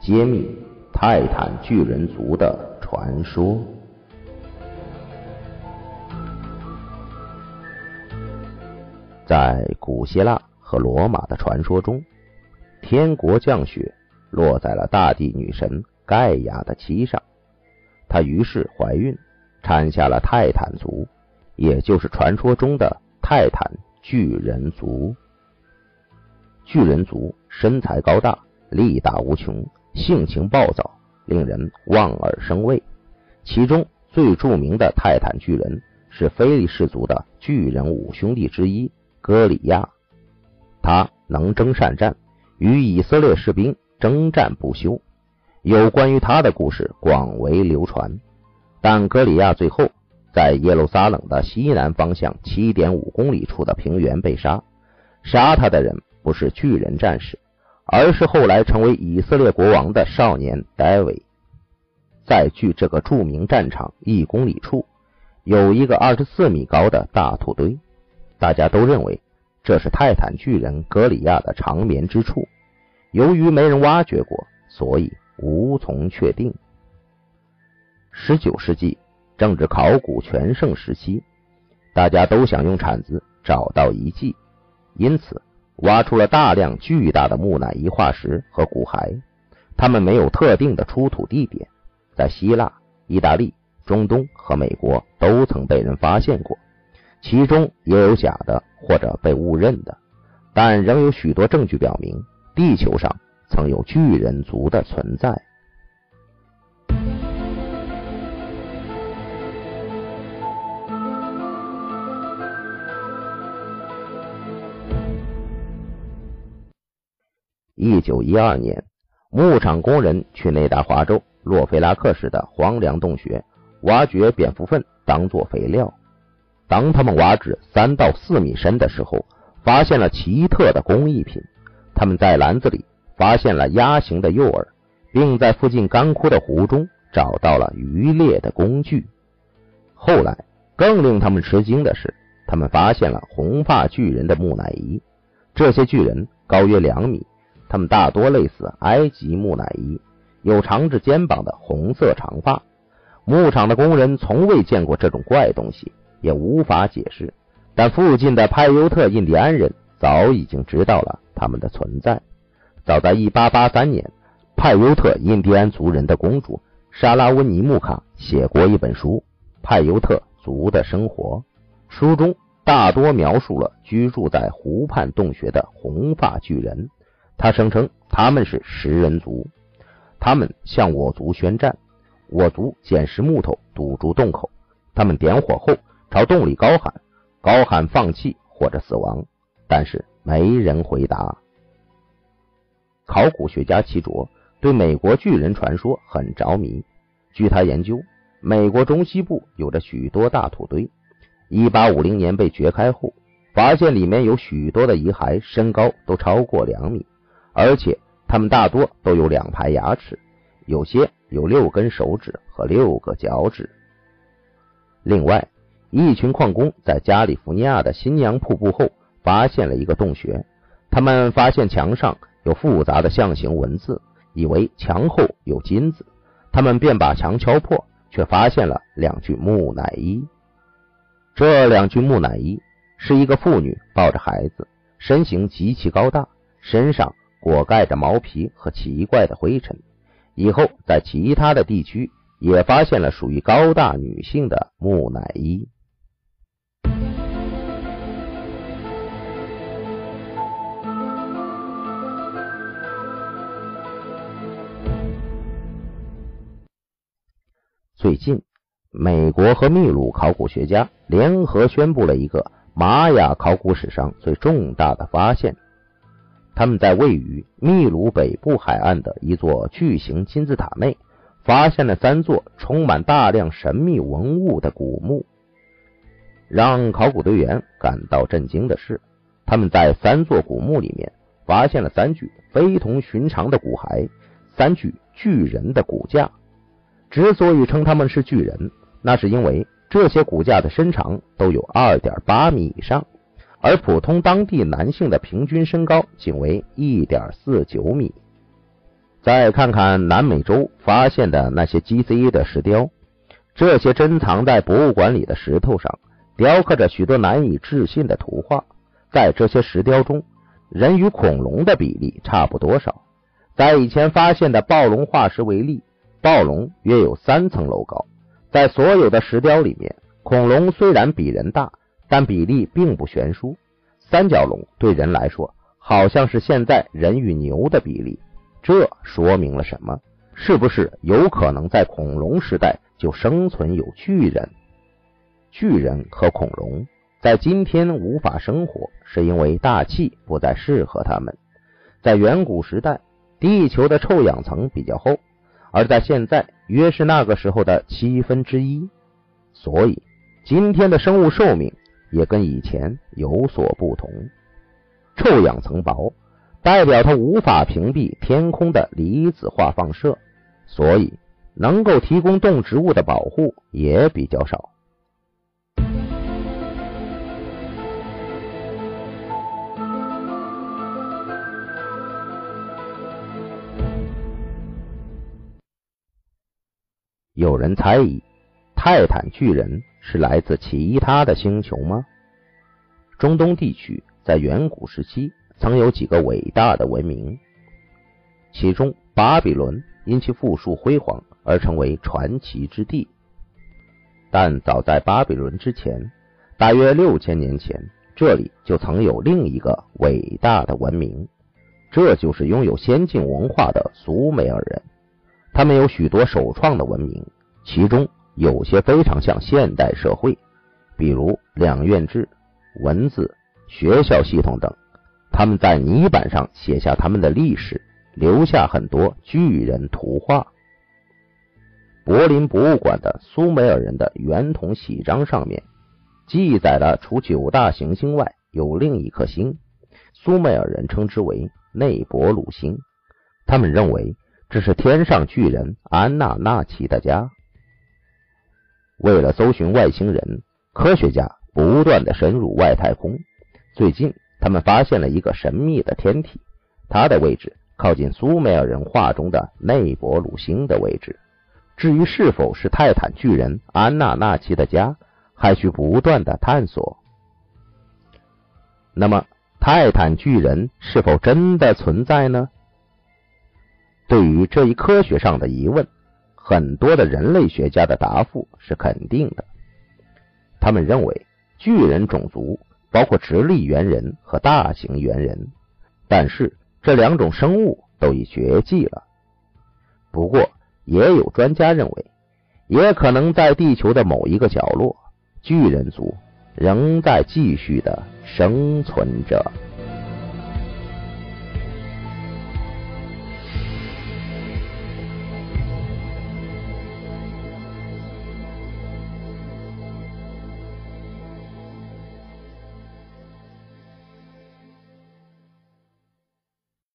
揭秘泰坦巨人族的传说。在古希腊和罗马的传说中，天国降雪落在了大地女神盖亚的膝上，她于是怀孕，产下了泰坦族，也就是传说中的泰坦巨人族。巨人族身材高大，力大无穷，性情暴躁，令人望而生畏。其中最著名的泰坦巨人是菲利士族的巨人五兄弟之一。哥里亚，他能征善战，与以色列士兵征战不休。有关于他的故事广为流传。但哥里亚最后在耶路撒冷的西南方向七点五公里处的平原被杀。杀他的人不是巨人战士，而是后来成为以色列国王的少年戴维。在距这个著名战场一公里处，有一个二十四米高的大土堆。大家都认为这是泰坦巨人格里亚的长眠之处，由于没人挖掘过，所以无从确定。十九世纪正值考古全盛时期，大家都想用铲子找到遗迹，因此挖出了大量巨大的木乃伊化石和骨骸。它们没有特定的出土地点，在希腊、意大利、中东和美国都曾被人发现过。其中也有假的或者被误认的，但仍有许多证据表明地球上曾有巨人族的存在。一九一二年，牧场工人去内达华州洛菲拉克市的荒凉洞穴挖掘蝙蝠粪，当做肥料。当他们挖至三到四米深的时候，发现了奇特的工艺品。他们在篮子里发现了鸭形的诱饵，并在附近干枯的湖中找到了渔猎的工具。后来，更令他们吃惊的是，他们发现了红发巨人的木乃伊。这些巨人高约两米，他们大多类似埃及木乃伊，有长至肩膀的红色长发。牧场的工人从未见过这种怪东西。也无法解释，但附近的派尤特印第安人早已经知道了他们的存在。早在1883年，派尤特印第安族人的公主莎拉温尼穆卡写过一本书《派尤特族的生活》，书中大多描述了居住在湖畔洞穴的红发巨人。他声称他们是食人族，他们向我族宣战，我族捡拾木头堵住洞口，他们点火后。朝洞里高喊，高喊放弃或者死亡，但是没人回答。考古学家齐卓对美国巨人传说很着迷。据他研究，美国中西部有着许多大土堆。一八五零年被掘开后，发现里面有许多的遗骸，身高都超过两米，而且他们大多都有两排牙齿，有些有六根手指和六个脚趾。另外，一群矿工在加利福尼亚的新娘瀑布后发现了一个洞穴，他们发现墙上有复杂的象形文字，以为墙后有金子，他们便把墙敲破，却发现了两具木乃伊。这两具木乃伊是一个妇女抱着孩子，身形极其高大，身上裹盖着毛皮和奇怪的灰尘。以后在其他的地区也发现了属于高大女性的木乃伊。最近，美国和秘鲁考古学家联合宣布了一个玛雅考古史上最重大的发现。他们在位于秘鲁北部海岸的一座巨型金字塔内，发现了三座充满大量神秘文物的古墓。让考古队员感到震惊的是，他们在三座古墓里面发现了三具非同寻常的骨骸，三具巨人的骨架。之所以称他们是巨人，那是因为这些骨架的身长都有二点八米以上，而普通当地男性的平均身高仅为一点四九米。再看看南美洲发现的那些 GCA 的石雕，这些珍藏在博物馆里的石头上，雕刻着许多难以置信的图画。在这些石雕中，人与恐龙的比例差不多少。在以前发现的暴龙化石为例，暴龙约有三层楼高。在所有的石雕里面，恐龙虽然比人大，但比例并不悬殊。三角龙对人来说，好像是现在人与牛的比例。这说明了什么？是不是有可能在恐龙时代就生存有巨人？巨人和恐龙在今天无法生活，是因为大气不再适合它们。在远古时代，地球的臭氧层比较厚，而在现在约是那个时候的七分之一，所以今天的生物寿命也跟以前有所不同。臭氧层薄。代表它无法屏蔽天空的离子化放射，所以能够提供动植物的保护也比较少。有人猜疑泰坦巨人是来自其他的星球吗？中东地区在远古时期。曾有几个伟大的文明，其中巴比伦因其富庶辉煌而成为传奇之地。但早在巴比伦之前，大约六千年前，这里就曾有另一个伟大的文明，这就是拥有先进文化的苏美尔人。他们有许多首创的文明，其中有些非常像现代社会，比如两院制、文字、学校系统等。他们在泥板上写下他们的历史，留下很多巨人图画。柏林博物馆的苏美尔人的圆筒喜章上面记载了，除九大行星外，有另一颗星，苏美尔人称之为内伯鲁星。他们认为这是天上巨人安纳纳奇的家。为了搜寻外星人，科学家不断的深入外太空。最近。他们发现了一个神秘的天体，它的位置靠近苏美尔人画中的内伯鲁星的位置。至于是否是泰坦巨人安纳纳奇的家，还需不断的探索。那么，泰坦巨人是否真的存在呢？对于这一科学上的疑问，很多的人类学家的答复是肯定的。他们认为，巨人种族。包括直立猿人和大型猿人，但是这两种生物都已绝迹了。不过，也有专家认为，也可能在地球的某一个角落，巨人族仍在继续的生存着。